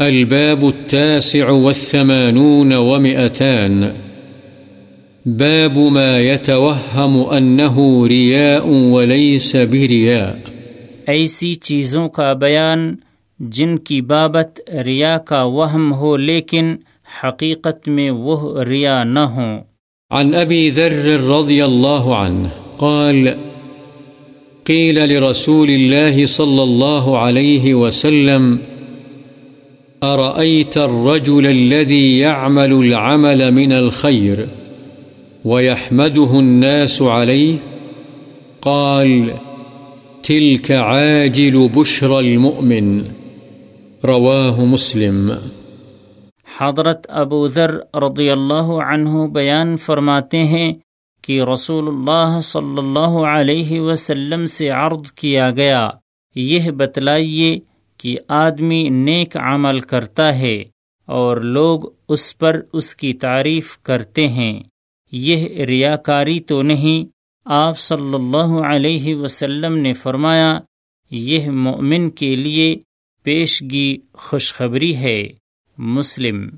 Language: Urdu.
الباب التاسع والثمانون ومئتان. باب ما يتوهم أنه رياء وليس برياء. ایسی چیزوں کا بیان جن کی بابت ریا کا وہم ہو لیکن حقیقت میں وہ ریا نہ ہوں عن أبي ذر رضي الله عنه قال قيل لرسول الله صلى الله عليه وسلم أرأيت الرجل الذي يعمل العمل من الخير ويحمده الناس عليه؟ قال، تلك عاجل بشرى المؤمن، رواه مسلم. حضرت ابو ذر رضی اللہ عنہ بیان فرماتے ہیں کہ رسول اللہ صلی اللہ علیہ وسلم سے عرض کیا گیا، یہ بتلائیے کہ آدمی نیک عمل کرتا ہے اور لوگ اس پر اس کی تعریف کرتے ہیں۔ یہ ریاکاری تو نہیں۔ آپ صلی اللہ علیہ وسلم نے فرمایا، یہ مومن کے لیے پیشگی خوشخبری ہے۔ مسلم